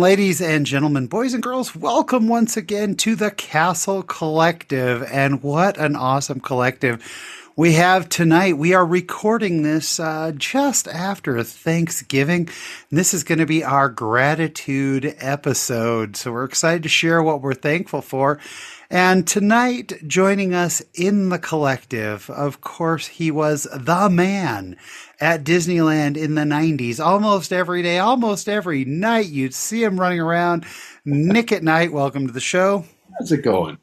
Ladies and gentlemen, boys and girls, welcome once again to the Castle Collective. And what an awesome collective we have tonight. We are recording this uh, just after Thanksgiving. This is going to be our gratitude episode. So we're excited to share what we're thankful for. And tonight, joining us in the collective, of course, he was the man at Disneyland in the 90s. Almost every day, almost every night, you'd see him running around. Nick at Night, welcome to the show. How's it going?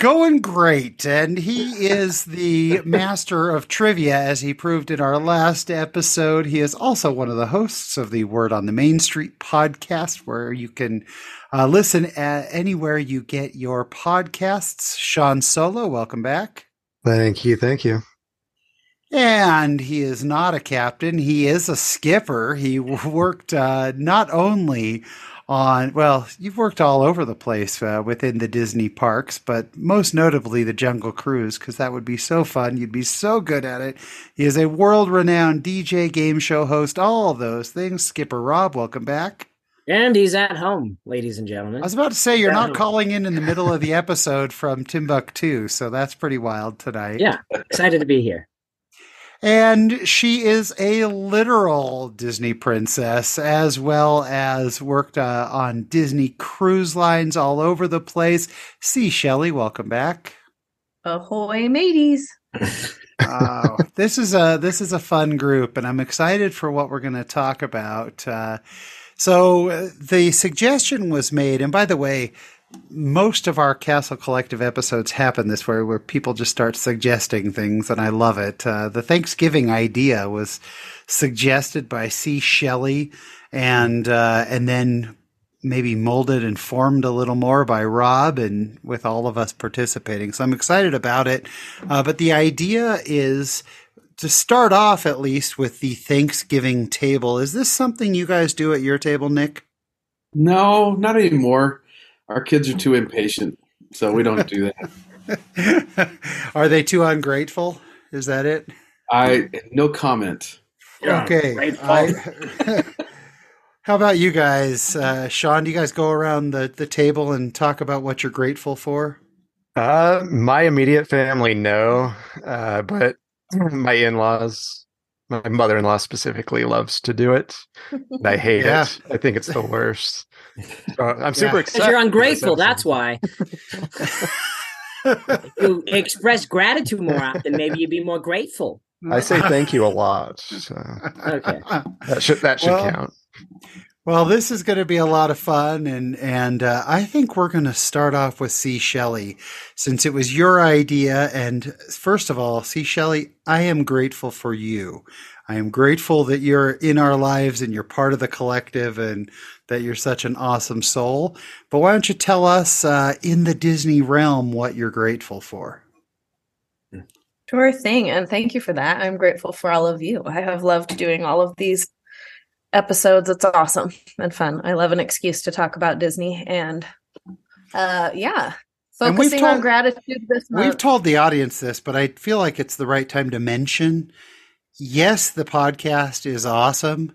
Going great. And he is the master of trivia, as he proved in our last episode. He is also one of the hosts of the Word on the Main Street podcast, where you can uh, listen anywhere you get your podcasts. Sean Solo, welcome back. Thank you. Thank you. And he is not a captain. He is a skipper. He worked uh, not only on, well, you've worked all over the place uh, within the Disney parks, but most notably the Jungle Cruise, because that would be so fun. You'd be so good at it. He is a world renowned DJ, game show host, all those things. Skipper Rob, welcome back. And he's at home, ladies and gentlemen. I was about to say, you're not calling in in the middle of the episode from Timbuktu, so that's pretty wild tonight. Yeah, excited to be here. And she is a literal Disney princess, as well as worked uh, on Disney cruise lines all over the place. Sea, Shelley, welcome back. Ahoy, mateys! oh, this is a this is a fun group, and I'm excited for what we're going to talk about. Uh, so uh, the suggestion was made, and by the way, most of our Castle Collective episodes happen this way, where people just start suggesting things, and I love it. Uh, the Thanksgiving idea was suggested by Sea Shelley, and uh, and then maybe molded and formed a little more by Rob, and with all of us participating. So I'm excited about it. Uh, but the idea is to start off, at least, with the Thanksgiving table. Is this something you guys do at your table, Nick? No, not anymore our kids are too impatient, so we don't do that. are they too ungrateful? Is that it? I no comment. okay. I, how about you guys, uh, Sean? Do you guys go around the the table and talk about what you're grateful for? Uh, my immediate family, no, uh, but my in laws, my mother in law specifically, loves to do it. And I hate yeah. it. I think it's the worst. Uh, I'm super yeah. excited. You're ungrateful. That's why. you express gratitude more often, maybe you'd be more grateful. I say thank you a lot. So okay, that should that should well, count. Well, this is going to be a lot of fun, and and uh, I think we're going to start off with Sea Shelley, since it was your idea. And first of all, Sea Shelley, I am grateful for you. I am grateful that you're in our lives and you're part of the collective, and that you're such an awesome soul. But why don't you tell us uh, in the Disney realm what you're grateful for? Sure thing. And thank you for that. I'm grateful for all of you. I have loved doing all of these episodes. It's awesome and fun. I love an excuse to talk about Disney. And uh, yeah, focusing told, on gratitude this month. We've told the audience this, but I feel like it's the right time to mention yes, the podcast is awesome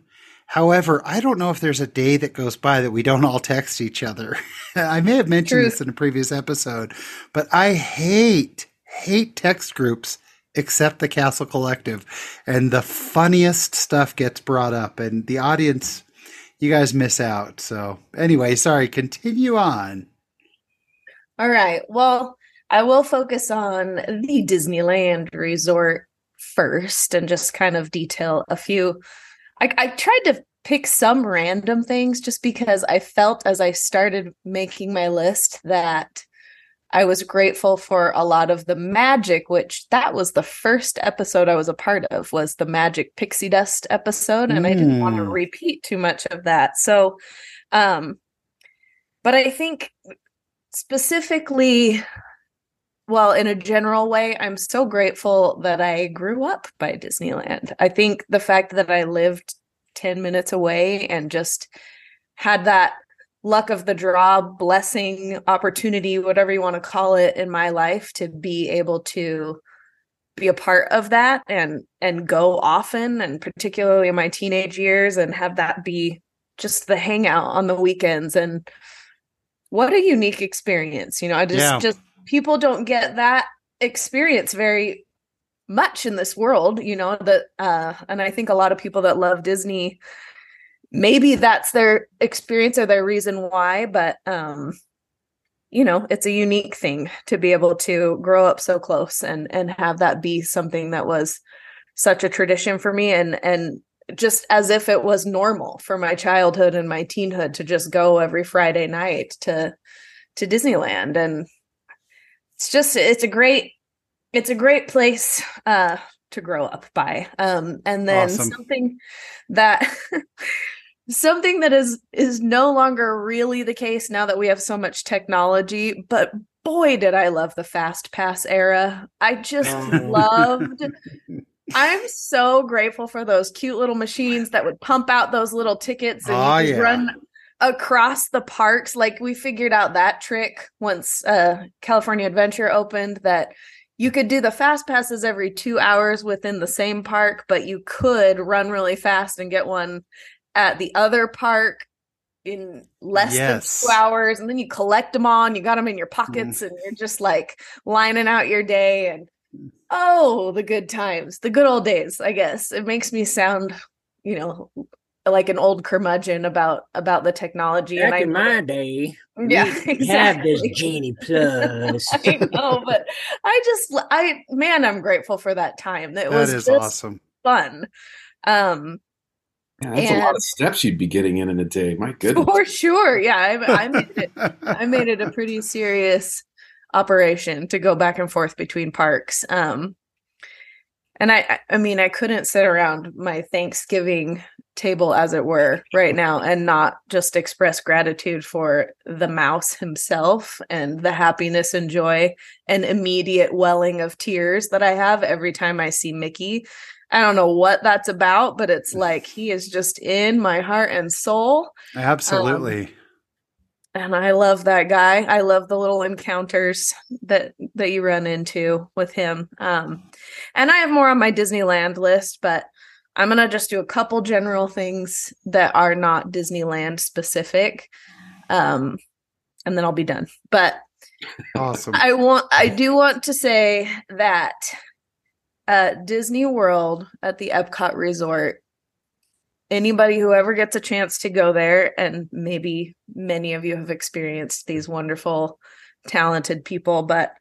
However, I don't know if there's a day that goes by that we don't all text each other. I may have mentioned Truth. this in a previous episode, but I hate, hate text groups except the Castle Collective. And the funniest stuff gets brought up, and the audience, you guys miss out. So, anyway, sorry, continue on. All right. Well, I will focus on the Disneyland resort first and just kind of detail a few I, I tried to pick some random things just because I felt as I started making my list that I was grateful for a lot of the magic, which that was the first episode I was a part of was the magic pixie dust episode. And mm. I didn't want to hmm. repeat too much of that. So, um, but I think specifically, well, in a general way, I'm so grateful that I grew up by Disneyland. I think the fact that I lived 10 minutes away and just had that luck of the draw, blessing, opportunity, whatever you want to call it in my life to be able to be a part of that and and go often and particularly in my teenage years and have that be just the hangout on the weekends and what a unique experience. You know, I just Yeah. just people don't get that experience very much in this world, you know, that uh and I think a lot of people that love Disney maybe that's their experience or their reason why, but um you know, it's a unique thing to be able to grow up so close and and have that be something that was such a tradition for me and and just as if it was normal for my childhood and my teenhood to just go every Friday night to to Disneyland and it's just it's a great it's a great place uh to grow up by um and then Awesome. something that something that is is no longer really the case now that we have so much technology but boy did i love the fast pass era i just Oh. loved i'm so grateful for those cute little machines that would pump out those little tickets and Oh, yeah. run across the parks like we figured out that trick once uh california adventure opened that you could do the fast passes every two hours within the same park but you could run really fast and get one at the other park in less Yes. than two hours and then you collect them all and you got them in your pockets and you're just like lining out your day and oh the good times the good old days i guess it makes me sound you know like an old curmudgeon about about the technology Back and in my day, yeah we have this exactly. Genie Plus. I know, but I just I man, I'm grateful for that time. It That was is just awesome. fun. Um That's a lot of steps you'd be getting in in a day. My goodness. for sure. Yeah, I, I made it I made it a pretty serious operation to go back and forth between parks. Um and I- I mean I couldn't sit around my Thanksgiving table as it were right now and not just express gratitude for the mouse himself and the happiness and joy and immediate welling of tears that I have every time I see Mickey. I don't know what that's about, but it's like he is just in my heart and soul Absolutely. and I love that guy. I love the little encounters that that you run into with him. Um, and I have more on my Disneyland list, but I'm gonna just do a couple general things that are not Disneyland specific, um, and then I'll be done. But awesome. I want I do want to say that uh Disney World at the Epcot Resort anybody who ever gets a chance to go there and maybe many of you have experienced these wonderful talented people but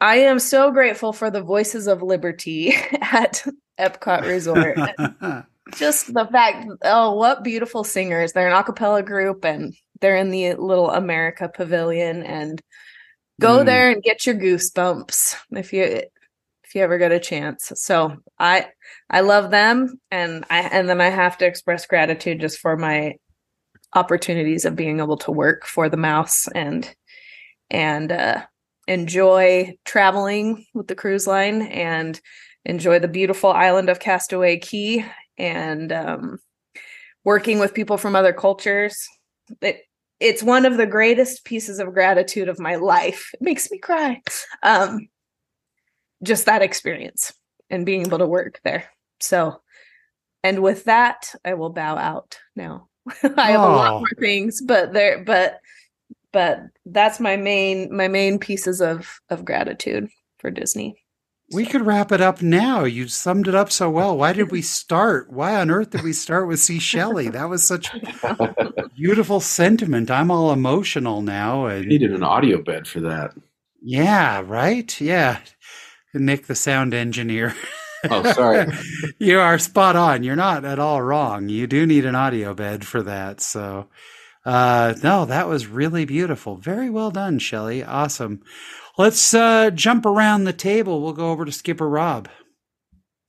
I am so grateful for the voices of liberty at Epcot Resort just the fact oh what beautiful singers they're an a cappella group and they're in the little america pavilion and go Mm. there and get your goosebumps if you if you ever get a chance so i i love them and i and then i have to express gratitude just for my opportunities of being able to work for the mouse and and uh enjoy traveling with the cruise line and enjoy the beautiful island of Castaway Cay and um, working with people from other cultures. It, it's one of the greatest pieces of gratitude of my life. It makes me cry. Um, just that experience and being able to work there. So, and with that, I will bow out now. I have a lot Oh. more things, but there, but, but that's my main, my main pieces of of gratitude for Disney. we could wrap it up now. You summed it up so well. Why did we start? Why on earth did we start with Sea Shelley? That was such beautiful sentiment. I'm all emotional now. I And needed an audio bed for that. yeah, right? Yeah. Nick, the sound engineer. Oh, sorry. you are spot on. You're not at all wrong. You do need an audio bed for that. So, uh, no, that was really beautiful. Very well done, Shelley. Awesome. Let's uh, jump around the table. We'll go over to Skipper Rob.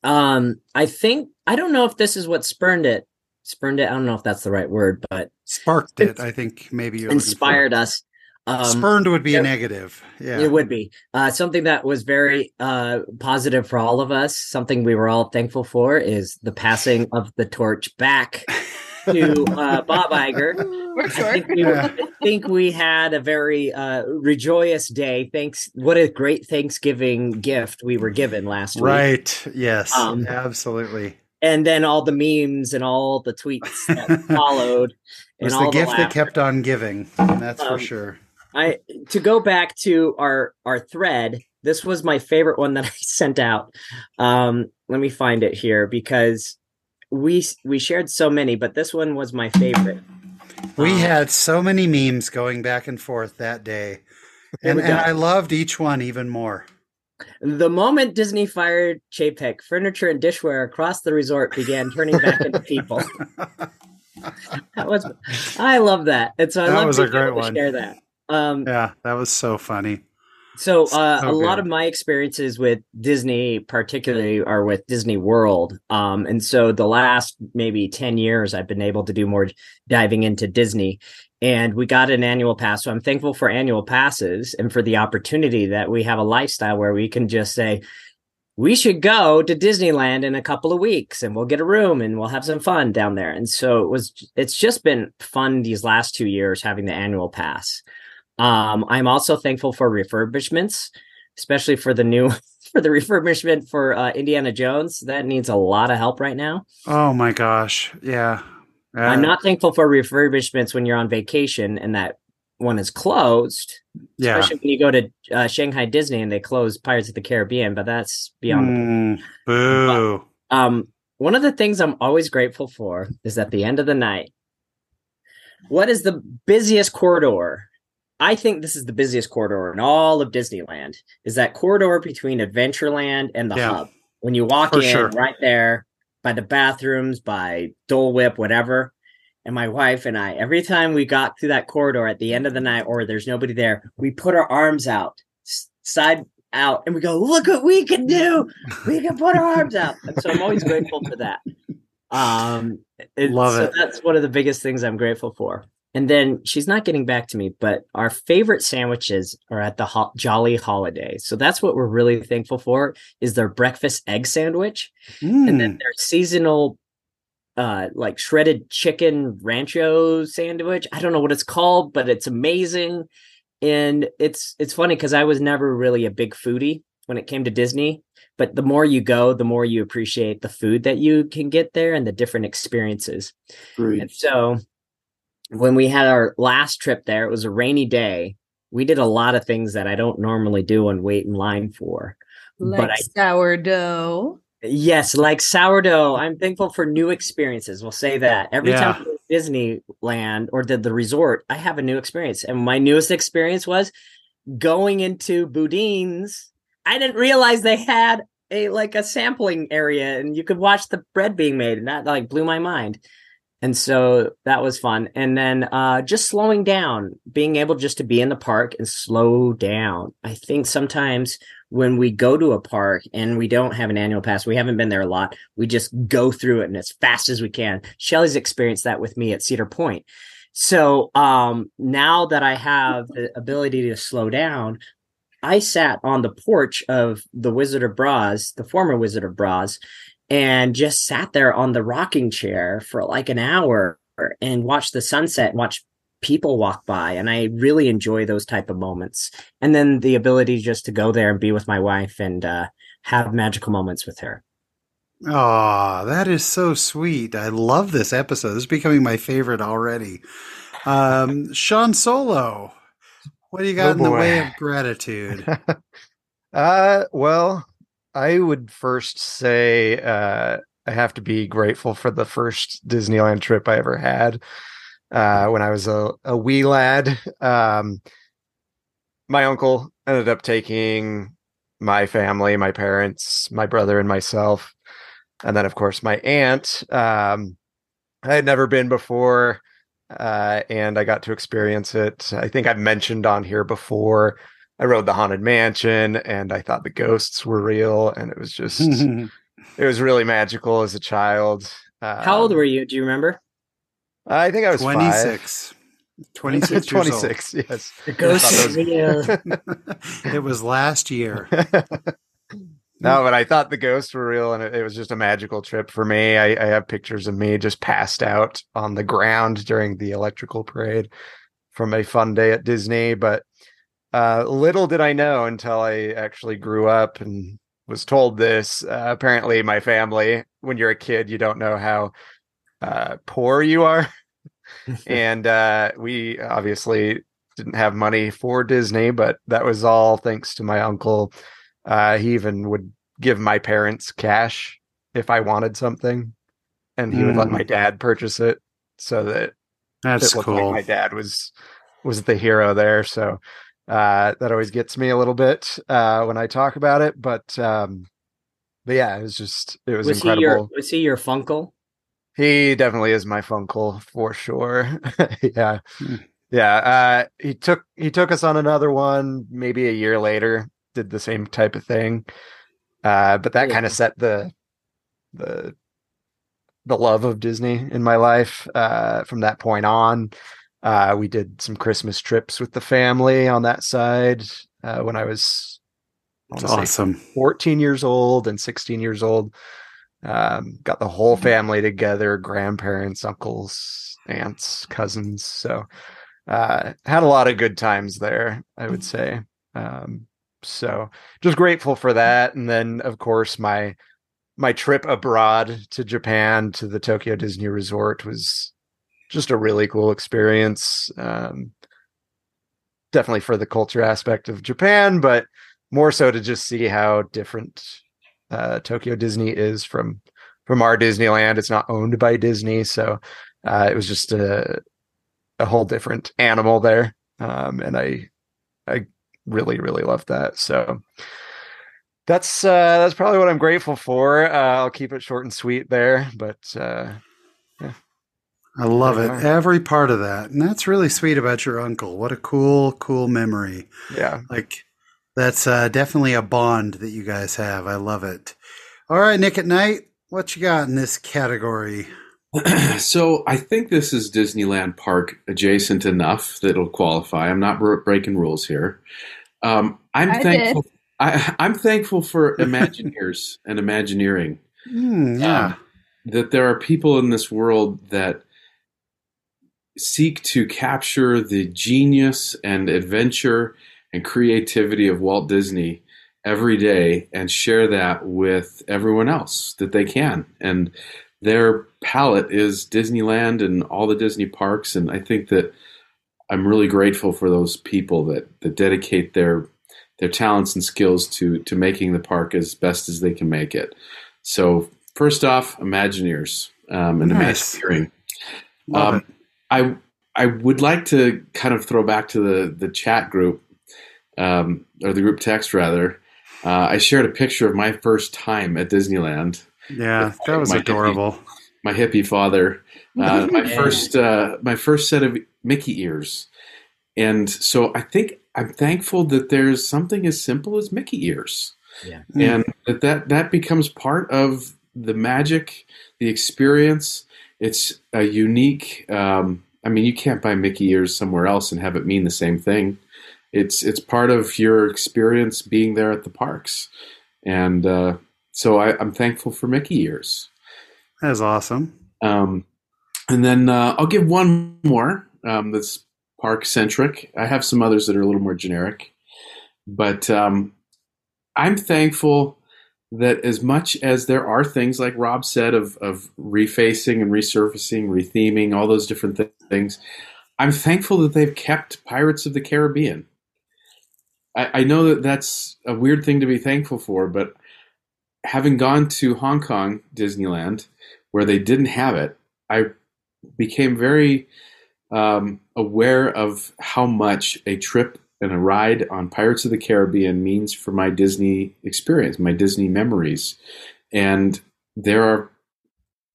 Um, I think I don't know if this is what spurned it. Spurned it. I don't know if that's the right word, but Sparked it. I think maybe you're inspired us. Um, Spurned would be yeah. a negative. Yeah. It would be uh, something that was very uh, positive for all of us. Something we were all thankful for is the passing of the torch back to uh, Bob Iger. For I sure. think, we were, I think we had a very uh, rejoicous day. Thanks. What a great Thanksgiving gift we were given last week. Right. Yes. Um, absolutely. and then all the memes and all the tweets that followed. It was and the all gift that kept on giving. That's for Um, sure. I to go back to our our thread. This was my favorite one that I sent out. Um, let me find it here because we we shared so many, but this one was my favorite. We Um, had so many memes going back and forth that day. And, and. I loved each one even more. The moment Disney fired Chapek, furniture and dishware across the resort began turning back into people. that was, I love that, and so I That love was a being able great to one. share that. Um, Yeah, that was so funny. So uh, So a lot of my experiences with Disney, particularly, are with Disney World. Um, and so the last maybe ten years, I've been able to do more diving into Disney. And we got an annual pass, so I'm thankful for annual passes and for the opportunity that we have a lifestyle where we can just say, we should go to Disneyland in a couple of weeks and we'll get a room and we'll have some fun down there. And so it was it's just been fun these last 2 years having the annual pass. Um I'm also thankful for refurbishments, especially for the new for the refurbishment for uh, Indiana Jones. That needs a lot of help right now. Oh my gosh. Yeah. I'm Uh, not thankful for refurbishments when you're on vacation and that one is closed, Yeah. especially when you go to uh, Shanghai Disney and they close Pirates of the Caribbean, but that's beyond Mm, boo. Um, one of the things I'm always grateful for is at the end of the night, what is the busiest corridor? I think this is the busiest corridor in all of Disneyland. Is that corridor between Adventureland and the Yeah. hub? When you walk For in, sure. right there by the bathrooms, by Dole Whip, whatever. And my wife and I, every time we got through that corridor at the end of the night, or there's nobody there, we put our arms out, side out, and we go, "Look what we can do! We can put our arms out." And so I'm always grateful for that. Um, it- Love so it. That's one of the biggest things I'm grateful for. And then she's not getting back to me, but our favorite sandwiches are at the Ho- Jolly Holiday. So that's what we're really thankful for is their breakfast egg sandwich and then Mm, their seasonal uh like shredded chicken rancho sandwich. I don't know what it's called, but it's amazing. And it's it's funny because I was never really a big foodie when it came to Disney. But the more you go, the more you appreciate the food that you can get there and the different experiences. Agreed. And so when we had our last trip there, it was a rainy day. We did a lot of things that I don't normally do and wait in line for. Like But I sourdough. Yes, like sourdough. I'm thankful for new experiences. We'll say that. Every Yeah. time I go to Disneyland or did the resort, I have a new experience. And my newest experience was going into Boudin's. I didn't realize they had a like a sampling area and you could watch the bread being made, and that like blew my mind. And so that was fun. And then uh just slowing down, being able just to be in the park and slow down. I think sometimes when we go to a park and we don't have an annual pass, we haven't been there a lot. We just go through it and as fast as we can. Shelley's experienced that with me at Cedar Point. So um, now that I have the ability to slow down, I sat on the porch of the Wizard of Bras, the former Wizard of Bras, and just sat there on the rocking chair for like an hour and watched the sunset, watch people walk by and i really enjoy those type of moments and then the ability just to go there and be with my wife and uh, have magical moments with her Aw, that is so sweet. I love this episode. This is becoming my favorite already. Um, Sean Solo, what do you got Oh, in the way of gratitude? uh, well, I would first say uh, I have to be grateful for the first Disneyland trip I ever had uh, when I was a, a wee lad. Um, my uncle ended up taking my family, my parents, my brother, and myself. And then, of course, my aunt. Um, I had never been before, uh, and I got to experience it. I think I've mentioned on here before. I rode the haunted mansion, and I thought the ghosts were real, and it was just it was really magical as a child. how old Um, were you do you remember I think I was 26. 26 years old. 26, yes. the ghost ghost is is real it was last year. no, but I thought the ghosts were real, and it, it was just a magical trip for me. I, I have pictures of me just passed out on the ground during the electrical parade from a fun day at Disney. But uh, little did I know until I actually grew up and was told this. Uh, apparently, my family, when you're a kid, you don't know how uh, poor you are, and uh, we obviously didn't have money for Disney, but that was all thanks to my uncle. Uh, he even would give my parents cash if I wanted something, and he mm. would let my mm. dad purchase it so that that's it cool. Like my dad was was the hero there, so uh, that always gets me a little bit uh, when I talk about it. But um, but yeah, it was just it was, was incredible. He your, was he your funkle? He definitely is my funkle for sure. yeah. Hmm. Yeah, uh, he took he took us on another one maybe a year later. Did the same type of thing, uh, but that yeah. kind of set the the the love of Disney in my life uh, from that point on. Uh, we did some Christmas trips with the family on that side uh, when I was awesome 14 years old and 16 years old. Um, got the whole family together, grandparents, uncles, aunts, cousins. So uh, had a lot of good times there, I would say. Um, so just grateful for that. And then of course my my trip abroad to Japan to the Tokyo Disney Resort was just a really cool experience. Um, definitely for the culture aspect of Japan, but more so to just see how different uh, Tokyo Disney is from from our Disneyland. It's not owned by Disney, so uh, it was just a a whole different animal there, um, and I I really really loved that. So that's uh, that's probably what I'm grateful for. Uh, I'll keep it short and sweet there, but uh, I love it. Every part of that. And that's really sweet about your uncle. What a cool, cool memory. Yeah. Like that's uh, definitely a bond that you guys have. I love it. All right, Nick at Night, what you got in this category? so I think this is Disneyland Park adjacent enough that it'll qualify. I'm not breaking rules here. Um, I'm I thankful. I, am thankful for Imagineers and Imagineering. Mm, yeah. Um, that there are people in this world that seek to capture the genius and adventure and creativity of Walt Disney every day and share that with everyone else that they can. And their palette is Disneyland and all the Disney parks. And I think that I'm really grateful for those people that, that dedicate their their talents and skills to to making the park as best as they can make it. So first off, Imagineers um, and nice. Imagineering. Um, I I would like to kind of throw back to the the chat group um, or the group text rather. Uh, I shared a picture of my first time at Disneyland. Yeah, that was my adorable. Hippie, my hippie father. Uh, my first uh, my first set of Mickey ears, and so I think I'm thankful that there's something as simple as Mickey ears. Yeah. And that, that that becomes part of the magic, the experience. It's a unique um, I mean, you can't buy Mickey ears somewhere else and have it mean the same thing. It's it's part of your experience being there at the parks, and uh, so I, am thankful for Mickey ears. That's awesome. Um, and then uh, I'll give one more um, that's park centric. I have some others that are a little more generic, but um, I'm thankful that as much as there are things like Rob said of of refacing and resurfacing, retheming, all those different th- things, I'm thankful that they've kept Pirates of the Caribbean. I, I know that that's a weird thing to be thankful for, but having gone to Hong Kong Disneyland where they didn't have it, I became very um, aware of how much a trip and a ride on Pirates of the Caribbean means for my Disney experience, my Disney memories. And there are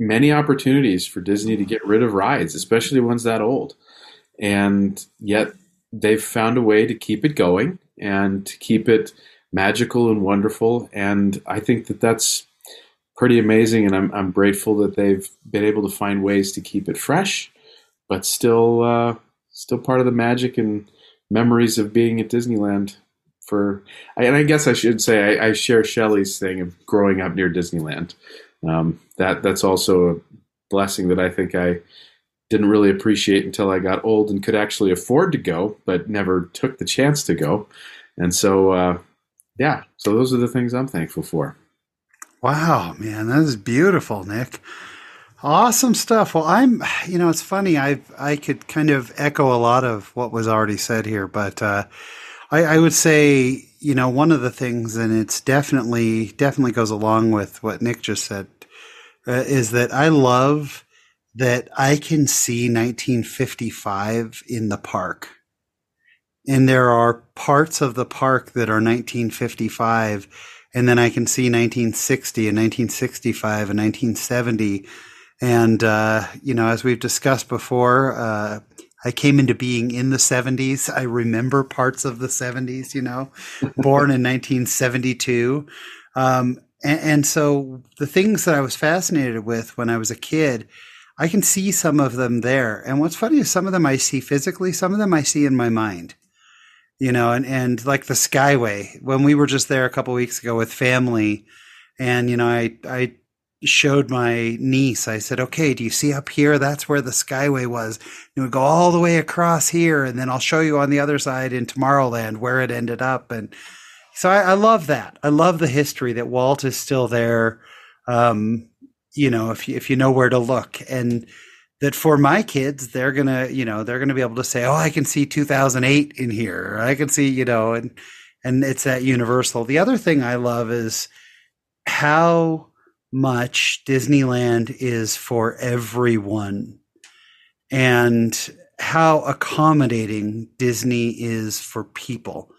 many opportunities for Disney to get rid of rides, especially ones that old. And yet they've found a way to keep it going and to keep it magical and wonderful. And I think that that's pretty amazing. And I'm, I'm grateful that they've been able to find ways to keep it fresh, but still, uh, still part of the magic and memories of being at Disneyland. For and I guess I should say I, I share Shelley's thing of growing up near Disneyland. Um, that that's also a blessing that I think I didn't really appreciate until I got old and could actually afford to go, but never took the chance to go. And so uh, yeah, so those are the things I'm thankful for. Wow, man, that is beautiful, Nick. Awesome stuff. Well, I'm, you know, it's funny. I I could kind of echo a lot of what was already said here, but uh, I, I would say, you know, one of the things, and it's definitely definitely goes along with what Nick just said, uh, is that I love that I can see 1955 in the park, and there are parts of the park that are 1955, and then I can see 1960 and 1965 and 1970 and, uh, you know, as we've discussed before, uh, I came into being in the 70s. I remember parts of the 70s, you know, born in 1972. Um, and, and, so the things that I was fascinated with when I was a kid, I can see some of them there. And what's funny is some of them I see physically, some of them I see in my mind. You know, and, and like the Skyway, when we were just there a couple weeks ago with family, and you know, I I showed my niece, I said, okay, do you see up here? That's where the Skyway was. It would go all the way across here, and then I'll show you on the other side in Tomorrowland where it ended up. And so I, I love that. I love the history that Walt is still there. Um, you know, if you, if you know where to look and that for my kids, they're going to, you know, they're going to be able to say, Oh, I can see 2008 in here. I can see, you know, and, and it's that universal. The other thing I love is how much Disneyland is for everyone and how accommodating Disney is for people.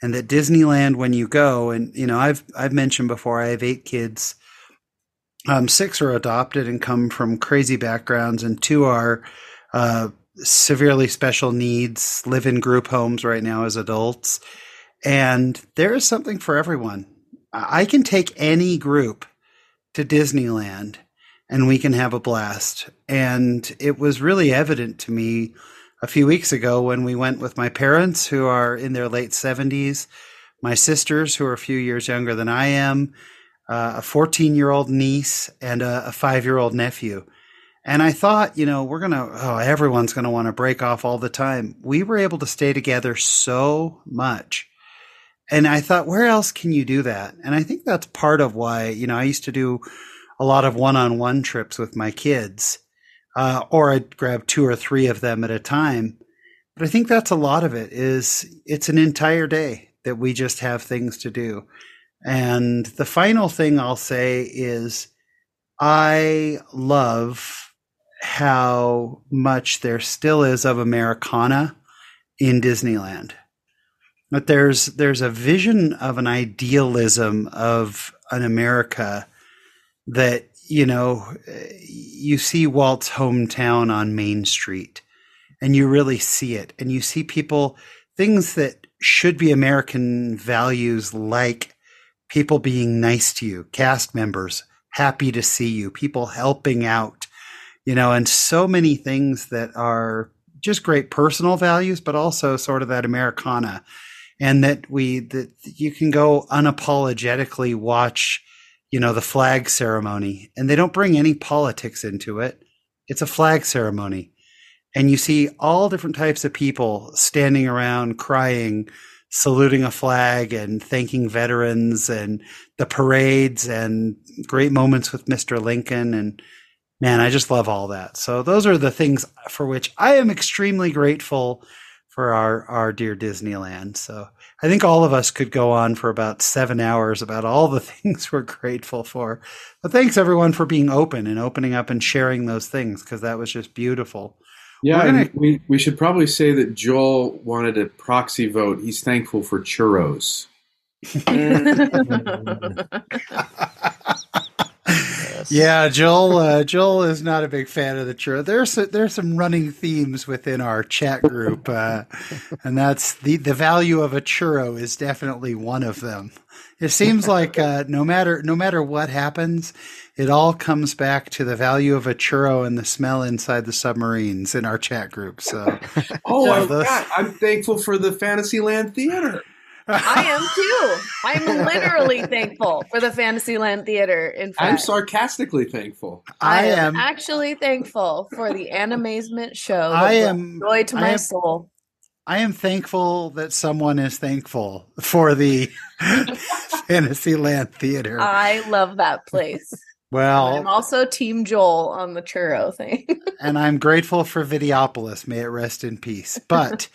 And that Disneyland, when you go, and you know, I've I've mentioned before, I have eight kids. Um, six are adopted and come from crazy backgrounds, and two are uh, severely special needs, live in group homes right now as adults. And there is something for everyone. I can take any group to Disneyland and we can have a blast. And it was really evident to me a few weeks ago when we went with my parents, who are in their late 70s, my sisters, who are a few years younger than I am, uh, a 14 year old niece, and a, a five year old nephew. And I thought, you know, we're going to, oh, everyone's going to want to break off all the time. We were able to stay together so much and I thought, where else can you do that? And I think that's part of why, you know, I used to do a lot of one on one trips with my kids, uh, or I'd grab two or three of them at a time. But I think that's a lot of it is it's an entire day that we just have things to do. And the final thing I'll say is I love how much there still is of Americana in Disneyland. But there's there's a vision of an idealism of an America that you know you see Walt's hometown on Main Street, and you really see it, and you see people things that should be American values like people being nice to you, cast members happy to see you, people helping out, you know, and so many things that are just great personal values, but also sort of that Americana and that we that you can go unapologetically watch you know the flag ceremony. And they don't bring any politics into it. It's a flag ceremony. And you see all different types of people standing around crying saluting a flag and thanking veterans and the parades and great moments with Mr. Lincoln. And man I just love all that. So those are the things for which I am extremely grateful for our our dear Disneyland. So I think all of us could go on for about seven hours about all the things we're grateful for. But thanks everyone for being open and opening up and sharing those things because that was just beautiful. Yeah, gonna... we we should probably say that Joel wanted a proxy vote. He's thankful for churros. Yeah, Joel. Uh, Joel is not a big fan of the churro. There's there's some running themes within our chat group, uh, and that's the the value of a churro is definitely one of them. It seems like uh, no matter no matter what happens, it all comes back to the value of a churro and the smell inside the submarines in our chat group. So, oh, so I those... I'm thankful for the Fantasyland Theater. I am too. I'm literally thankful for the Fantasyland Theater. In fact, I'm sarcastically thankful. I, I am actually thankful for the Animazement show. I am joy to my am, soul. I am thankful that someone is thankful for the Fantasyland Theater. I love that place. well, I'm also Team Joel on the churro thing. and I'm grateful for Videopolis. May it rest in peace. But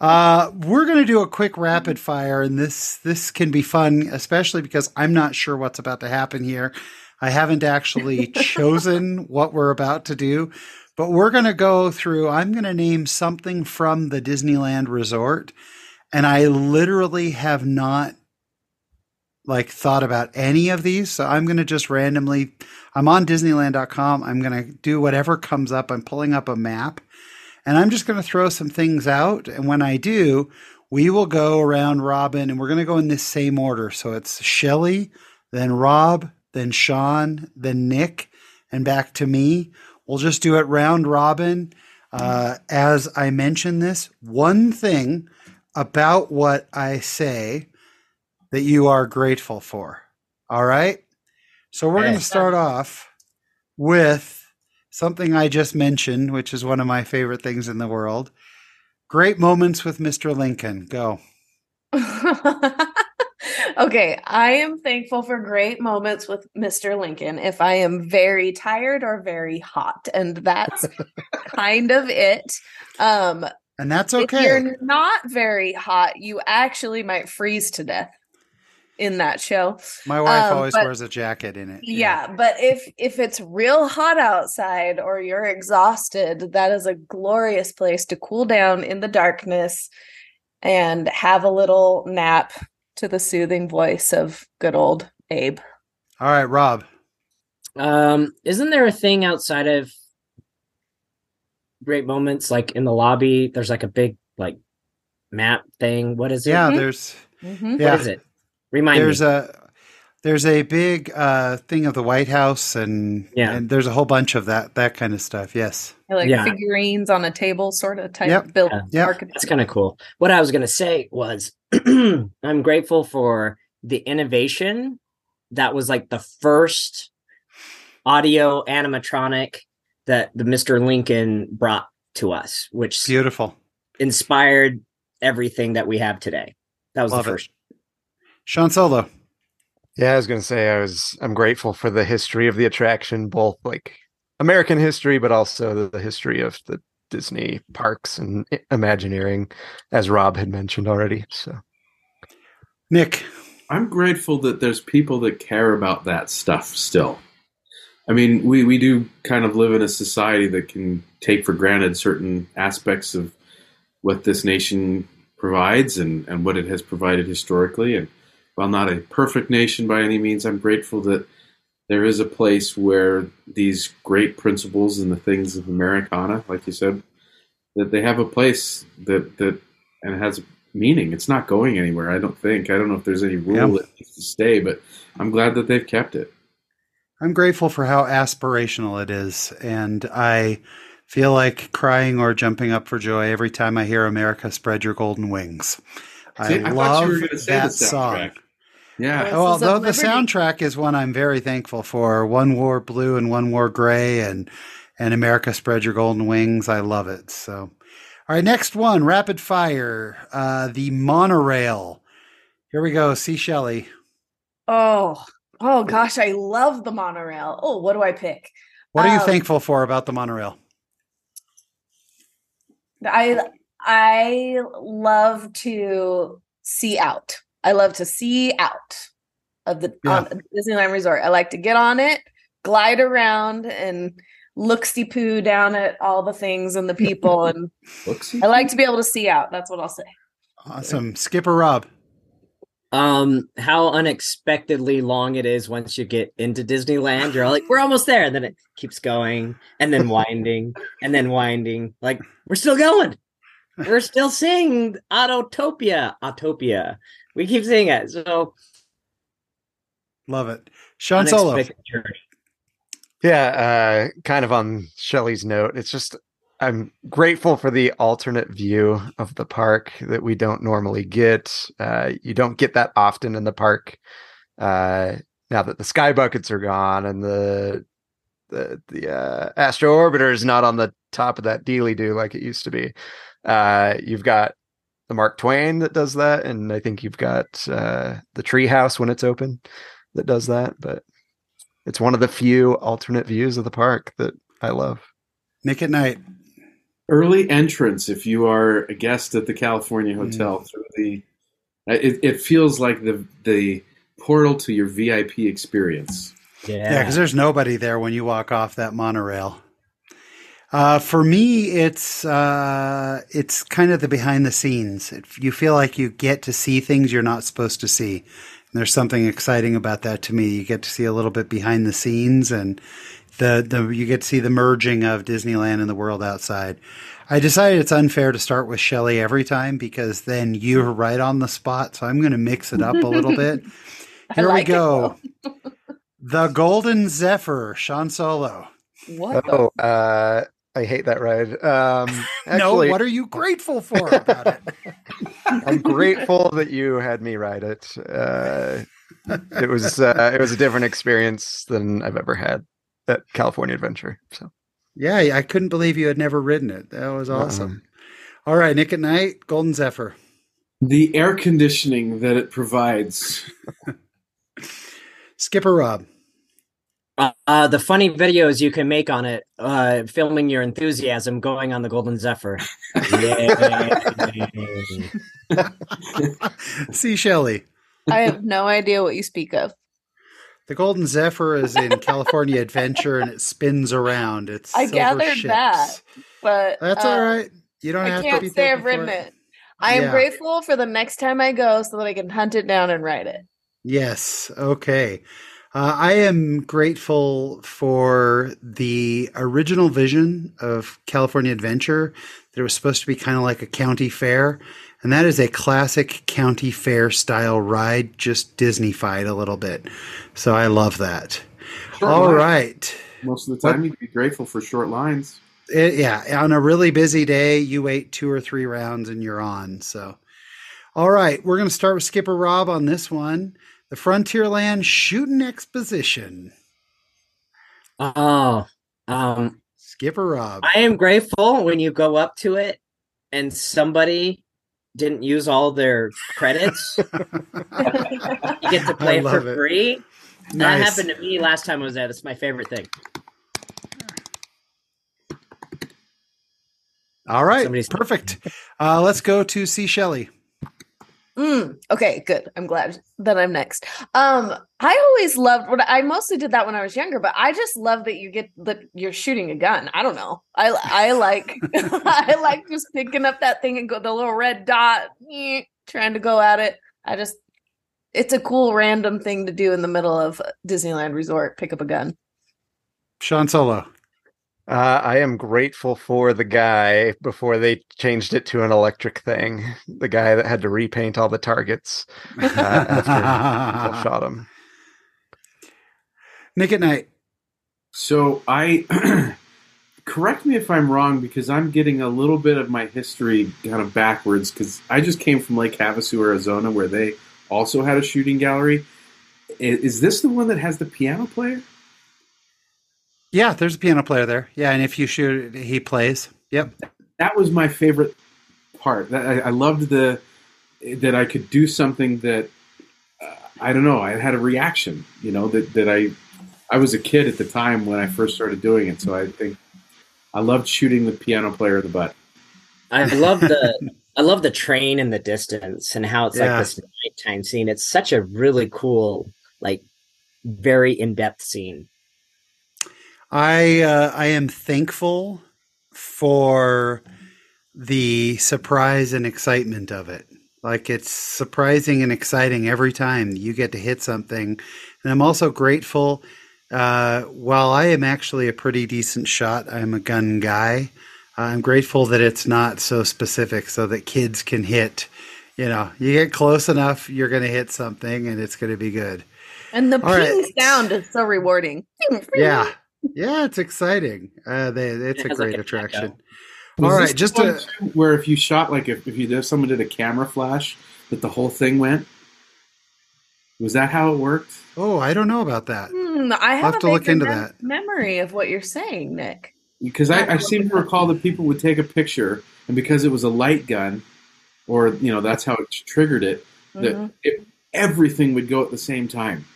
uh, we're going to do a quick rapid fire, and this this can be fun, especially because I'm not sure what's about to happen here. I haven't actually chosen what we're about to do, but we're going to go through. I'm going to name something from the Disneyland Resort, and I literally have not like thought about any of these. So I'm going to just randomly, I'm on Disneyland.com. I'm going to do whatever comes up. I'm pulling up a map and I'm just going to throw some things out. And when I do, we will go around Robin and we're going to go in this same order. So it's Shelley, then Rob, then Sean, then Nick, and back to me. We'll just do it round robin. Uh, as I mention this, one thing about what I say that you are grateful for. All right. So we're going to start off with something I just mentioned, which is one of my favorite things in the world. Great moments with Mr. Lincoln. Go. okay, I am thankful for great moments with Mr. Lincoln if I am very tired or very hot, and that's kind of it. Um, and that's okay. If you're not very hot, you actually might freeze to death in that show. My wife um, always but, wears a jacket in it. Yeah. yeah, but if if it's real hot outside or you're exhausted, that is a glorious place to cool down in the darkness and have a little nap to the soothing voice of good old Abe. All right, Rob. Um, isn't there a thing outside of great moments like in the lobby? There's like a big like map thing. What is it? Yeah, there's mm-hmm. yeah. What is it? Remind there's me. a there's a big uh, thing of the White House, and yeah, and there's a whole bunch of that that kind of stuff. Yes, like yeah. figurines on a table, sort of type yep. build. Yeah, that's kind of cool. What I was gonna say was, I'm grateful for the innovation that was like the first audio animatronic that the Mr. Lincoln brought to us, which beautiful inspired everything that we have today. That was Love the first. It. Sean Solo. Yeah, I was going to say I was I'm grateful for the history of the attraction, both like American history, but also the, the history of the Disney parks and Imagineering, as Rob had mentioned already. So, Nick, I'm grateful that there's people that care about that stuff still. I mean, we, we do kind of live in a society that can take for granted certain aspects of what this nation provides and, and what it has provided historically. And while not a perfect nation by any means, I'm grateful that there is a place where these great principles and the things of Americana, like you said, that they have a place that that and it has meaning. It's not going anywhere. I don't think. I don't know if there's any rule that needs to stay, but I'm glad that they've kept it. I'm grateful for how aspirational it is, and I feel like crying or jumping up for joy every time I hear "America Spread Your Golden Wings." See, I, I love that song. Yeah. Well, though the soundtrack is one I'm very thankful for. One wore blue and one wore gray, and and America spread your golden wings. I love it. So, all right, next one, rapid fire. Uh, the monorail. Here we go. Sea Shelley. Oh, oh gosh, I love the monorail. Oh, what do I pick? What are you um, thankful for about the monorail? I I love to see out. I love to see out of the yeah. Disneyland Resort. I like to get on it, glide around, and look poo down at all the things and the people. And I like to be able to see out. That's what I'll say. Awesome, Skipper Rob. Um, how unexpectedly long it is once you get into Disneyland. You're like, we're almost there, and then it keeps going, and then winding, and then winding. Like we're still going. We're still seeing Autotopia, Autopia we keep seeing it. So love it. Sean Solo. Yeah, uh, kind of on Shelley's note, it's just I'm grateful for the alternate view of the park that we don't normally get. Uh, you don't get that often in the park. Uh, now that the sky buckets are gone and the the the uh, Astro Orbiter is not on the top of that dealy do like it used to be, uh, you've got the Mark Twain that does that, and I think you've got uh, the Treehouse when it's open that does that. But it's one of the few alternate views of the park that I love. Nick at Night. Early entrance if you are a guest at the California Hotel mm. through the. It, it feels like the the portal to your VIP experience. Yeah, because there's nobody there when you walk off that monorail. Uh, for me, it's uh, it's kind of the behind the scenes. It, you feel like you get to see things you're not supposed to see. And there's something exciting about that to me. You get to see a little bit behind the scenes, and the the you get to see the merging of Disneyland and the world outside. I decided it's unfair to start with Shelley every time because then you're right on the spot. So I'm going to mix it up a little bit. Here like we go. the Golden Zephyr, Sean Solo. What? Oh, uh, I hate that ride. Um, actually, no, what are you grateful for about it? I'm grateful that you had me ride it. Uh, it was uh, it was a different experience than I've ever had at California Adventure. So, yeah, I couldn't believe you had never ridden it. That was uh-huh. awesome. Uh-huh. All right, Nick at Night, Golden Zephyr. The air conditioning that it provides. Skipper Rob. Uh, uh, the funny videos you can make on it, uh, filming your enthusiasm going on the Golden Zephyr. Sea, Shelley. I have no idea what you speak of. The Golden Zephyr is in California Adventure and it spins around. It's I gathered ships. that, but that's uh, all right. You don't I have can't to be say I've ridden it. it. I am yeah. grateful for the next time I go so that I can hunt it down and ride it. Yes. Okay. Uh, I am grateful for the original vision of California Adventure that it was supposed to be kind of like a county fair. And that is a classic county fair style ride, just Disneyfied a little bit. So I love that. Short All right. Most of the time, you'd be grateful for short lines. It, yeah. On a really busy day, you wait two or three rounds and you're on. So, all right. We're going to start with Skipper Rob on this one the Frontierland Shooting Exposition. Oh, um, Skipper Rob. I am grateful when you go up to it and somebody didn't use all their credits. you get to play for it. free. Nice. That happened to me last time I was there. That's my favorite thing. All right, Somebody's- perfect. Uh, let's go to Sea Shelley. Mm, okay, good. I'm glad that I'm next. Um, I always loved what I mostly did that when I was younger, but I just love that you get that you're shooting a gun. I don't know. I I like I like just picking up that thing and go the little red dot, trying to go at it. I just it's a cool random thing to do in the middle of Disneyland Resort. Pick up a gun. Sean Solo. Uh, I am grateful for the guy before they changed it to an electric thing. The guy that had to repaint all the targets uh, after shot him. Nick at night. So I correct me if I'm wrong because I'm getting a little bit of my history kind of backwards because I just came from Lake Havasu, Arizona, where they also had a shooting gallery. Is this the one that has the piano player? Yeah, there's a piano player there. Yeah, and if you shoot, he plays. Yep. That was my favorite part. I, I loved the that I could do something that uh, I don't know. I had a reaction. You know that that I I was a kid at the time when I first started doing it, so I think I loved shooting the piano player in the butt. I love the I love the train in the distance and how it's yeah. like this nighttime scene. It's such a really cool, like very in depth scene. I uh, I am thankful for the surprise and excitement of it. Like it's surprising and exciting every time you get to hit something, and I'm also grateful. Uh, while I am actually a pretty decent shot, I'm a gun guy. I'm grateful that it's not so specific, so that kids can hit. You know, you get close enough, you're going to hit something, and it's going to be good. And the All ping right. sound is so rewarding. Yeah, yeah, it's exciting. Uh, they, it's it a great like attraction. All right, just to, where if you shot like if, if you did someone did a camera flash that the whole thing went. Was that how it worked? Oh, I don't know about that. Hmm, I have, have to look into mem- that. Memory of what you're saying, Nick. Because I, I seem to recall that people would take a picture, and because it was a light gun, or you know that's how it triggered it. That Mhm. it, everything would go at the same time.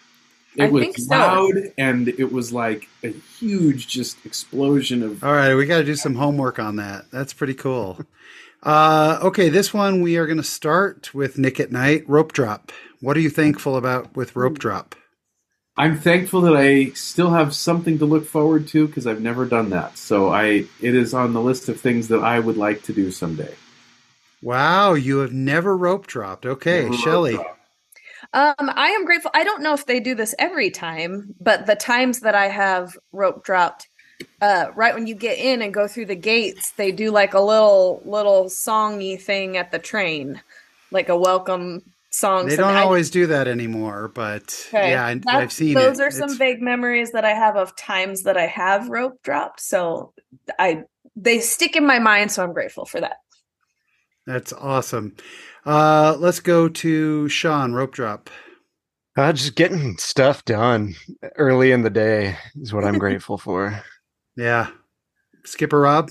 It I was think so. loud and it was like a huge just explosion of All right, we got to do some homework on that. That's pretty cool. Uh, okay, this one we are going to start with Nick at Night rope drop. What are you thankful about with rope drop? I'm thankful that I still have something to look forward to because I've never done that. So I it is on the list of things that I would like to do someday. Wow, you have never rope dropped. Okay, Never Shelley. dropped. Um, I am grateful. I don't know if they do this every time, but the times that I have rope dropped, uh, right when you get in and go through the gates, they do like a little little songy thing at the train, like a welcome song. They don't I- always do that anymore, but Okay, yeah, I, I've seen those it. are some It's- vague memories that I have of times that I have rope dropped. So I they stick in my mind, so I'm grateful for that. That's awesome. Uh, let's go to Sean rope drop. Uh, just getting stuff done early in the day is what I'm grateful for. Yeah, Skipper Rob.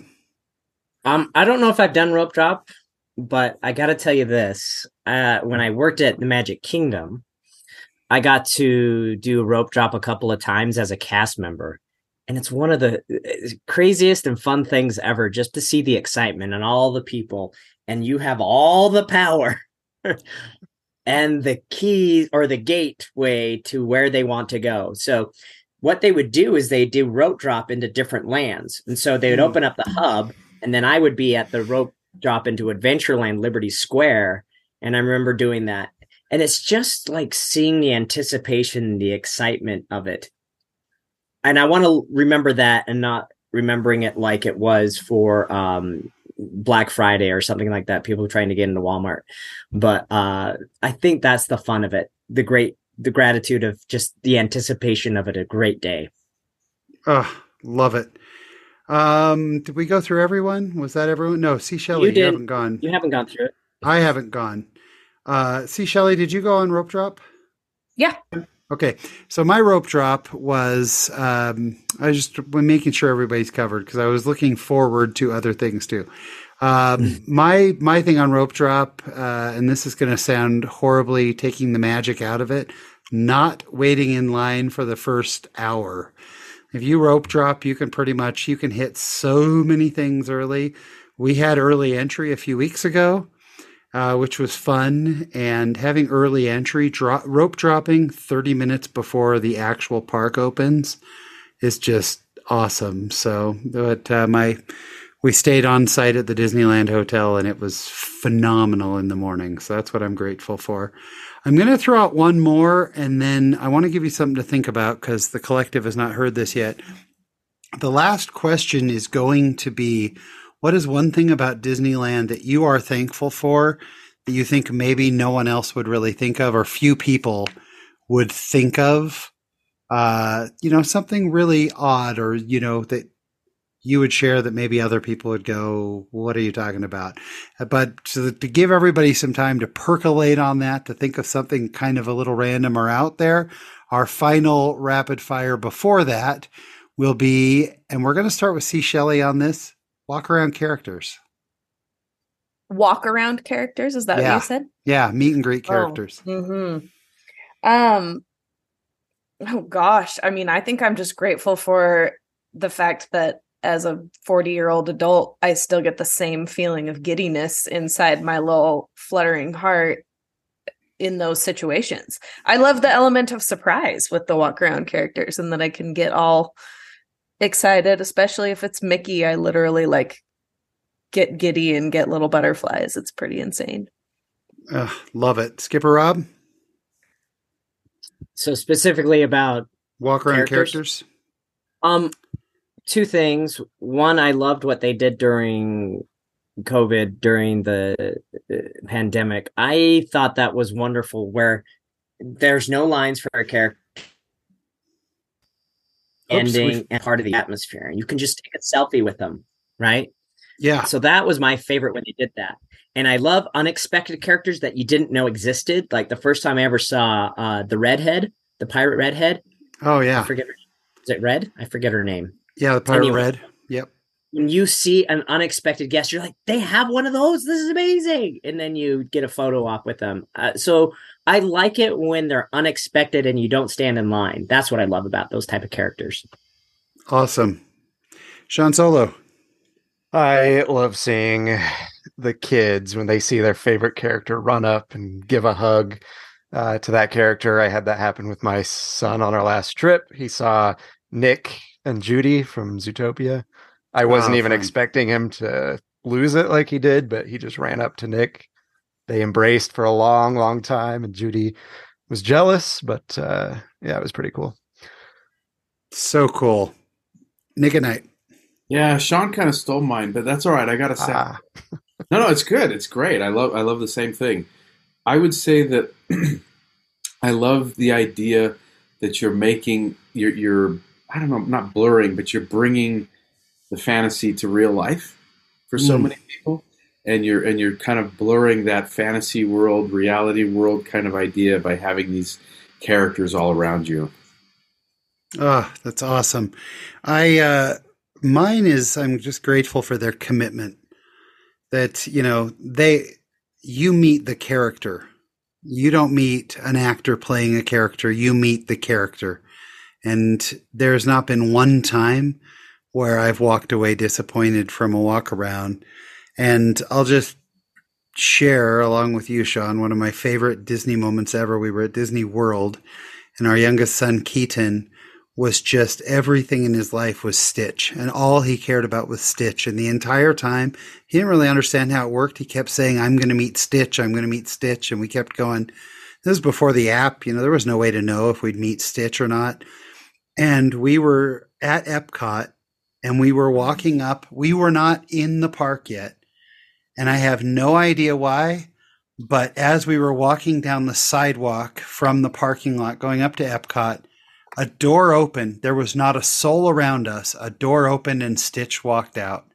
Um, I don't know if I've done rope drop, but I got to tell you this: uh, when I worked at the Magic Kingdom, I got to do rope drop a couple of times as a cast member, and it's one of the uh, craziest and fun things ever. Just to see the excitement and all the people, and you have all the power. and the key or the gateway to where they want to go. So what they would do is they do rope drop into different lands. And so they would Hmm. open up the hub and then I would be at the rope drop into Adventureland Liberty Square. And I remember doing that. And it's just like seeing the anticipation, the excitement of it. And I want to remember that and not remembering it like it was for um, Black Friday or something like that. People trying to get into Walmart. But uh, I think that's the fun of it. The great, the gratitude of just the anticipation of it. A great day. Oh, love it. Um, did we go through everyone? Was that everyone? No, Sea Shelley, You you, haven't gone. You haven't gone through it. I haven't gone. Uh, Sea Shelley, did you go on rope drop? Yeah. Okay, so my rope drop was um, I just was making sure everybody's covered because I was looking forward to other things too. Um, my my thing on rope drop, uh, and this is going to sound horribly taking the magic out of it. Not waiting in line for the first hour. If you rope drop, you can pretty much you can hit so many things early. We had early entry a few weeks ago, uh, which was fun. And having early entry, dro- rope dropping 30 minutes before the actual park opens is just awesome. So, but uh, my we stayed on site at the Disneyland Hotel, and it was phenomenal in the morning. So that's what I'm grateful for. I'm going to throw out one more, and then I want to give you something to think about because the collective has not heard this yet. The last question is going to be what is one thing about Disneyland that you are thankful for that you think maybe no one else would really think of or few people would think of? Uh, you know, something really odd or, you know, that you would share that maybe other people would go, what are you talking about? But to, to give everybody some time to percolate on that, to think of something kind of a little random or out there, our final rapid fire before that will be, and we're going to start with Sea Shelley on this walk around characters. Walk around characters, is that what you said? Yeah, meet and greet characters. hmm Um. Oh gosh, I mean, I think I'm just grateful for the fact that as a 40 year old adult, I still get the same feeling of giddiness inside my little fluttering heart in those situations. I love the element of surprise with the walk around characters and that I can get all excited, especially if it's Mickey. I literally like get giddy and get little butterflies. It's pretty insane. Ugh, love it. Skipper Rob, So specifically about walk around Characters? characters. Um, two things. One, I loved what they did during COVID, during the uh, pandemic. I thought that was wonderful, where there's no lines for a character Oops, ending and part of the atmosphere, and you can just take a selfie with them, right? Yeah. So that was my favorite when they did that. And I love unexpected characters that you didn't know existed. Like the first time I ever saw uh, the redhead, the pirate redhead. Oh I yeah. forget her. Is it Red? I forget her name. Yeah, the pirate Anyway. red. Yep. when you see an unexpected guest, you're like, they have one of those. This is amazing. And then you get a photo op with them. Uh, so I like it when they're unexpected and you don't stand in line. That's what I love about those type of characters. Awesome. Sean Solo. I love seeing the kids when they see their favorite character run up and give a hug uh, to that character. I had that happen with my son on our last trip. He saw Nick and Judy from Zootopia. I wasn't oh, even fun. expecting him to lose it like he did, but he just ran up to Nick. They embraced for a long, long time, and Judy was jealous, but uh, yeah, it was pretty cool. So cool. Nick at night. Yeah, Sean kind of stole mine, but that's all right. I gotta say, ah. no, no, it's good. It's great. I love, I love the same thing. I would say that I love the idea that you're making, you're, you're, I don't know, not blurring, but you're bringing the fantasy to real life for so mm. many people and you're and you're kind of blurring that fantasy world reality world kind of idea by having these characters all around you. Oh that's awesome. I uh mine is i'm just grateful for their commitment that you know they you meet the character. You don't meet an actor playing a character. You meet the character. And there's not been one time where I've walked away disappointed from a walk around. And I'll just share along with you, Sean, one of my favorite Disney moments ever. We were at Disney World and our youngest son, Keaton, was just everything in his life was Stitch, and all he cared about was Stitch. And the entire time, he didn't really understand how it worked. He kept saying, I'm going to meet Stitch, I'm going to meet Stitch. And we kept going. This was before the app, you know, there was no way to know if we'd meet Stitch or not. And we were at Epcot and we were walking up. We were not in the park yet. And I have no idea why, but as we were walking down the sidewalk from the parking lot going up to Epcot, a door opened. There was not a soul around us. A door opened and Stitch walked out.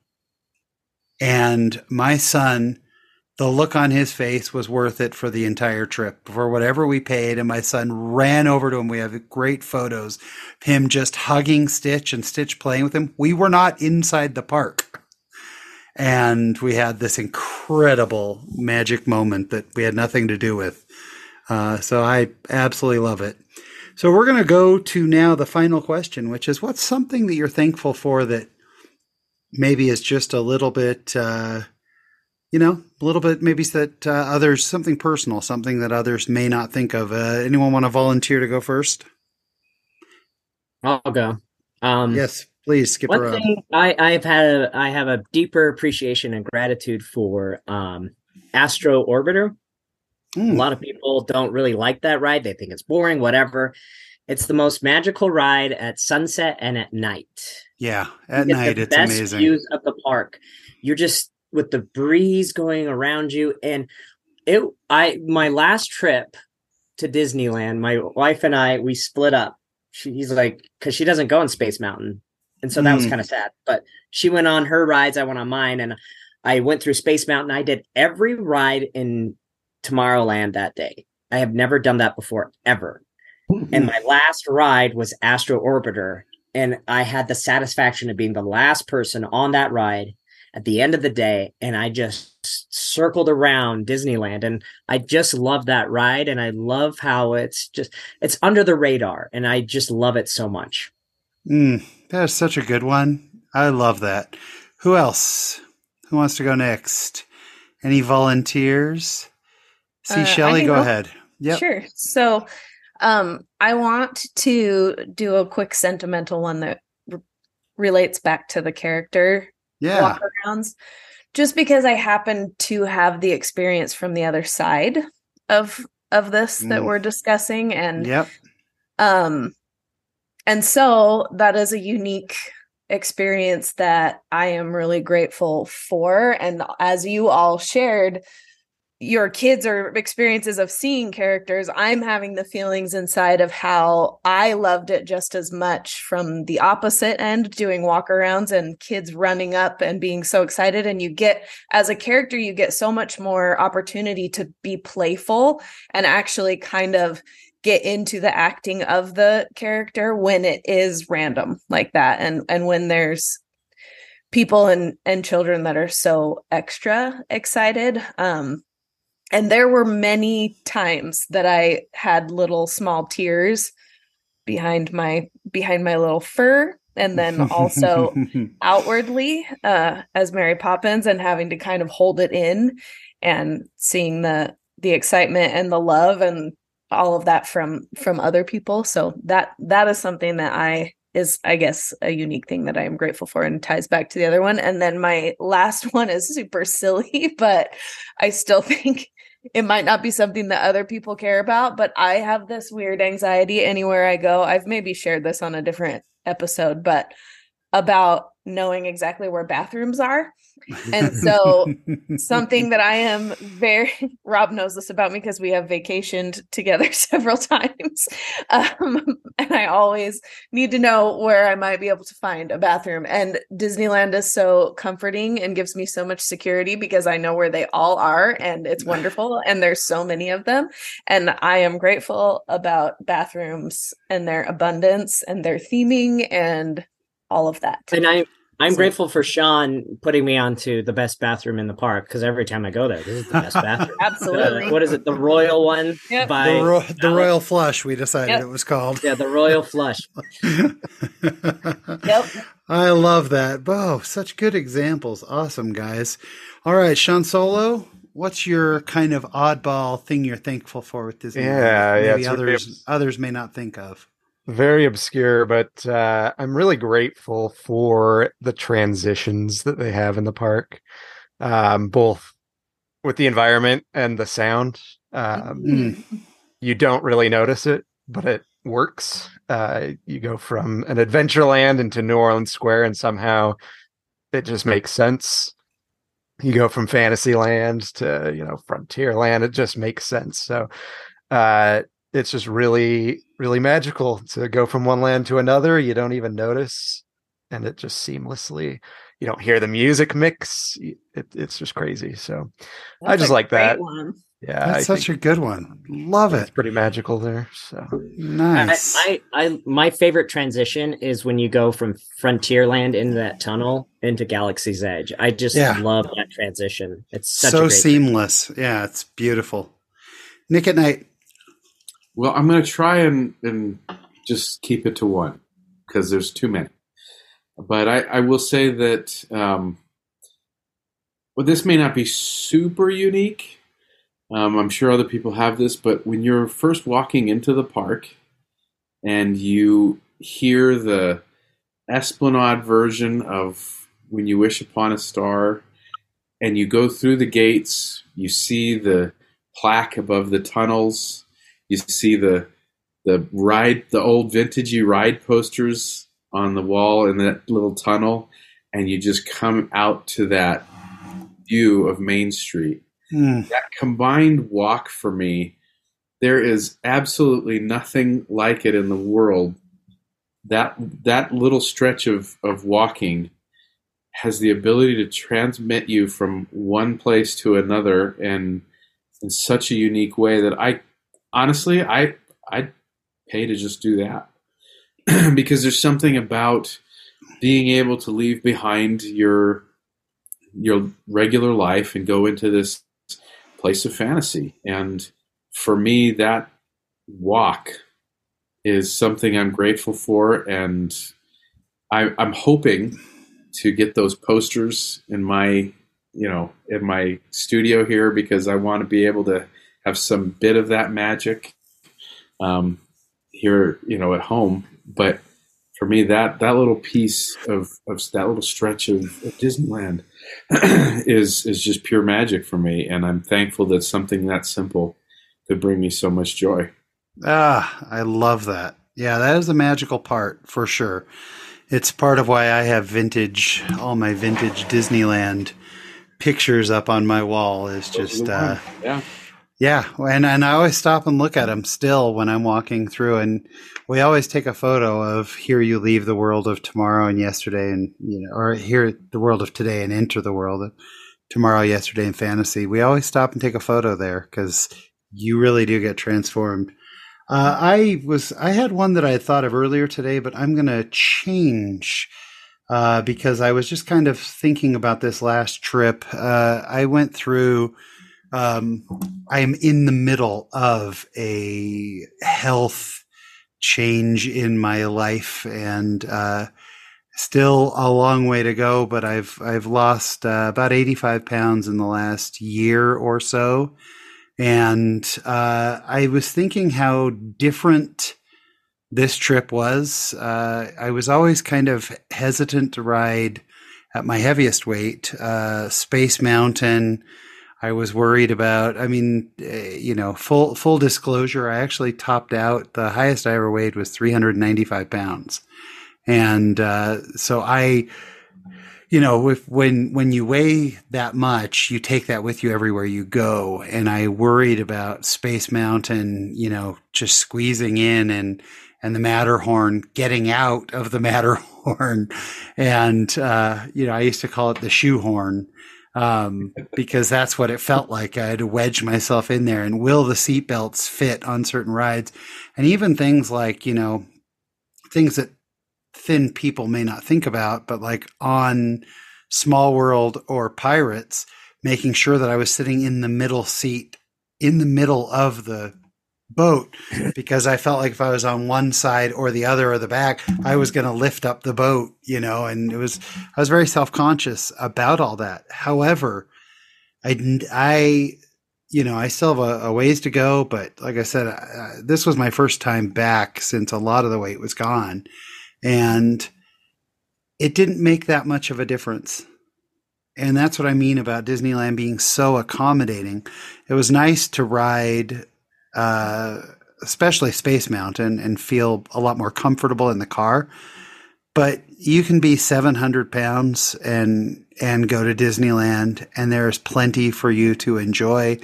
And my son the look on his face was worth it for the entire trip for whatever we paid and my son ran over to him we have great photos of him just hugging stitch and stitch playing with him we were not inside the park and we had this incredible magic moment that we had nothing to do with uh, so i absolutely love it so we're going to go to now the final question which is what's something that you're thankful for that maybe is just a little bit uh, you know, a little bit maybe that uh, others something personal, something that others may not think of. Uh, anyone want to volunteer to go first? I'll go. Um, yes, please skip one around. Thing I, I've had a, I have a deeper appreciation and gratitude for um, Astro Orbiter. Mm. A lot of people don't really like that ride; they think it's boring. Whatever. It's the most magical ride at sunset and at night. Yeah, at night it's amazing. Views of the park. You're just with the breeze going around you and it i my last trip to disneyland my wife and i we split up she's like because she doesn't go on space mountain and so that mm. was kind of sad but she went on her rides i went on mine and i went through space mountain i did every ride in tomorrowland that day i have never done that before ever mm-hmm. and my last ride was astro orbiter and i had the satisfaction of being the last person on that ride at the end of the day and I just circled around Disneyland and I just love that ride and I love how it's just it's under the radar and I just love it so much. Mm, that is such a good one. I love that. Who else? Who wants to go next? Any volunteers? Sea uh, Shelley, go, go ahead. Yeah. Sure. So um I want to do a quick sentimental one that relates back to the character yeah. walkarounds just because I happen to have the experience from the other side of of this mm. that we're discussing and yep. um and so that is a unique experience that I am really grateful for and as you all shared your kids or experiences of seeing characters, I'm having the feelings inside of how I loved it just as much from the opposite end, doing walkarounds and kids running up and being so excited. And you get, as a character, you get so much more opportunity to be playful and actually kind of get into the acting of the character when it is random like that and and when there's people and and children that are so extra excited um and there were many times that i had little small tears behind my behind my little fur and then also outwardly uh as mary poppins and having to kind of hold it in and seeing the the excitement and the love and all of that from from other people. So that that is something that i is i guess a unique thing that i am grateful for and ties back to the other one. And then my last one is super silly but i still think it might not be something that other people care about but i have this weird anxiety anywhere i go. I've maybe shared this on a different episode but about knowing exactly where bathrooms are and so something that I am very Rob knows this about me because we have vacationed together several times. Um, and I always need to know where I might be able to find a bathroom. And Disneyland is so comforting and gives me so much security because I know where they all are and it's wonderful. And there's so many of them. And I am grateful about bathrooms and their abundance and their theming and all of that. And I I'm so, grateful for Sean putting me onto the best bathroom in the park because every time I go there, this is the best bathroom. Absolutely. Uh, what is it? The Royal one yep. by the, Ro- the Royal Flush. We decided yep. it was called. Yeah, the Royal Flush. yep. I love that. Oh, such good examples. Awesome, guys. All right, Sean Solo. What's your kind of oddball thing you're thankful for with Disney? Yeah, Maybe yeah. Others, others may not think of very obscure, but uh, I'm really grateful for the transitions that they have in the park, um, both with the environment and the sound. Um, mm. You don't really notice it, but it works. Uh, you go from an Adventureland into New Orleans Square, and somehow it just makes sense. You go from Fantasyland to you know Frontierland; it just makes sense. So, uh, it's just really really magical to go from one land to another you don't even notice and it just seamlessly you don't hear the music mix it, it's just crazy so that's i just like that. one. yeah that's I such a good one. Love it. pretty magical there so. Nice. I, I, I my favorite transition is when you go from frontierland into that tunnel into galaxy's edge. I just yeah. love that transition. It's so seamless. Yeah it's beautiful. Nick at night well, I'm going to try and, and just keep it to one because there's too many. But I, I will say that, um, well, this may not be super unique. Um, I'm sure other people have this, but when you're first walking into the park and you hear the Esplanade version of When You Wish Upon a Star, and you go through the gates, you see the plaque above the tunnels you see the the ride, the old vintagey ride posters on the wall in that little tunnel, and you just come out to that view of Main Street. Mm. That combined walk for me, there is absolutely nothing like it in the world. That that little stretch of, of walking has the ability to transmit you from one place to another and in such a unique way that I honestly, I I'd pay to just do that because there's something about being able to leave behind your your regular life and go into this place of fantasy. And for me, that walk is something I'm grateful for, and I, I'm hoping to get those posters in my you know in my studio here because I want to be able to have some bit of that magic um, here, you know, at home. But for me, that that little piece of, of that little stretch of, of Disneyland is is just pure magic for me, and I'm thankful that something that simple could bring me so much joy. Ah, I love that. Yeah, that is a magical part for sure. It's part of why I have vintage, all my vintage Disneyland pictures up on my wall. Is just uh, yeah yeah, and and I always stop and look at them still when I'm walking through, and we always take a photo of here you leave the world of tomorrow and yesterday, and you know, or here the world of today and enter the world of tomorrow, yesterday, and fantasy. We always stop and take a photo there because you really do get transformed. Uh, I was I had one that I had thought of earlier today, but I'm going to change uh, because I was just kind of thinking about this last trip. Uh, I went through. Um, I am in the middle of a health change in my life, and uh, still a long way to go. But I've I've lost uh, about eighty five pounds in the last year or so, and uh, I was thinking how different this trip was. Uh, I was always kind of hesitant to ride at my heaviest weight, uh, Space Mountain. I was worried about. I mean, uh, you know, full full disclosure. I actually topped out. The highest I ever weighed was 395 pounds, and uh, so I you know, if when when you weigh that much, you take that with you everywhere you go. And I worried about Space Mountain, you know, just squeezing in and and the Matterhorn getting out of the Matterhorn. And, uh, you know, I used to call it the shoehorn. Um, because that's what it felt like. I had to wedge myself in there and will the seatbelts fit on certain rides? And even things like, you know, things that thin people may not think about, but like on Small World or Pirates, making sure that I was sitting in the middle seat, in the middle of the boat because I felt like if I was on one side or the other or the back, I was going to lift up the boat, you know, and it was, I was very self conscious about all that. However, I, I, you know, I still have a, a ways to go, but like I said, uh, this was my first time back since a lot of the weight was gone. And it didn't make that much of a difference. And that's what I mean about Disneyland being so accommodating. It was nice to ride uh, especially Space Mountain, and feel a lot more comfortable in the car. But you can be 700 pounds and and go to Disneyland, and there's plenty for you to enjoy,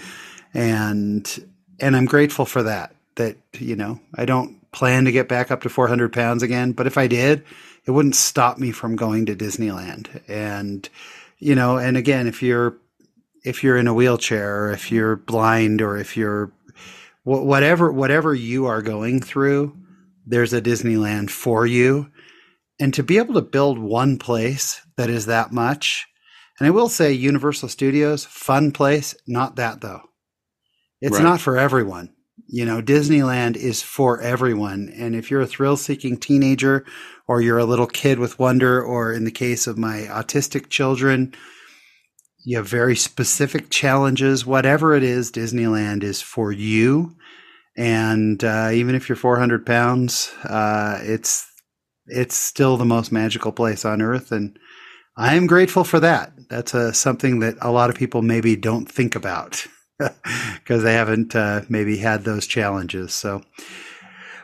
and and I'm grateful for that. That you know, I don't plan to get back up to 400 pounds again, but if I did, it wouldn't stop me from going to Disneyland. And you know, and again, if you're if you're in a wheelchair, or if you're blind, or if you're whatever whatever you are going through, there's a Disneyland for you. And to be able to build one place that is that much, and I will say Universal Studios, fun place, not that though. It's right. not for everyone. You know, Disneyland is for everyone. And if you're a thrill seeking teenager or you're a little kid with wonder, or in the case of my autistic children, you have very specific challenges. Whatever it is, Disneyland is for you. And uh, even if you're 400 pounds, uh, it's it's still the most magical place on earth, and I am grateful for that. That's uh, something that a lot of people maybe don't think about because they haven't uh, maybe had those challenges. So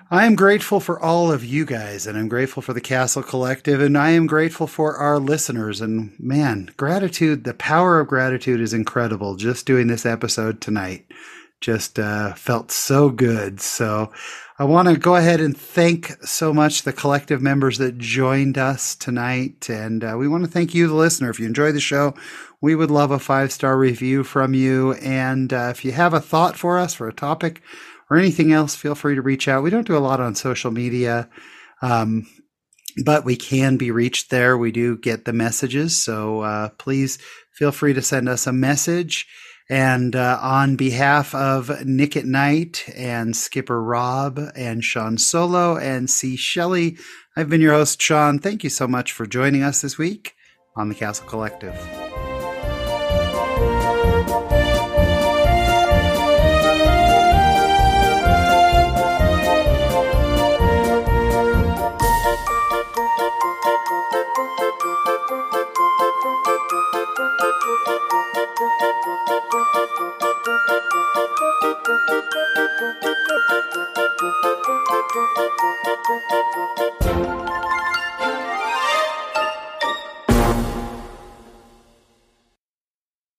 I am grateful for all of you guys, and I'm grateful for the Castle Collective, and I am grateful for our listeners. And man, gratitude, the power of gratitude is incredible. Just doing this episode tonight just uh, felt so good. So I want to go ahead and thank so much the collective members that joined us tonight. And uh, we want to thank you, the listener. If you enjoy the show, we would love a five star review from you. And uh, if you have a thought for us for a topic, or anything else, feel free to reach out. We don't do a lot on social media, um, but we can be reached there. We do get the messages. So uh, please feel free to send us a message. And uh, on behalf of Nick at Night and Skipper Rob and Sean Solo and Sea Shelley, I've been your host, Shawn. Thank you so much for joining us this week on the Castle Collective.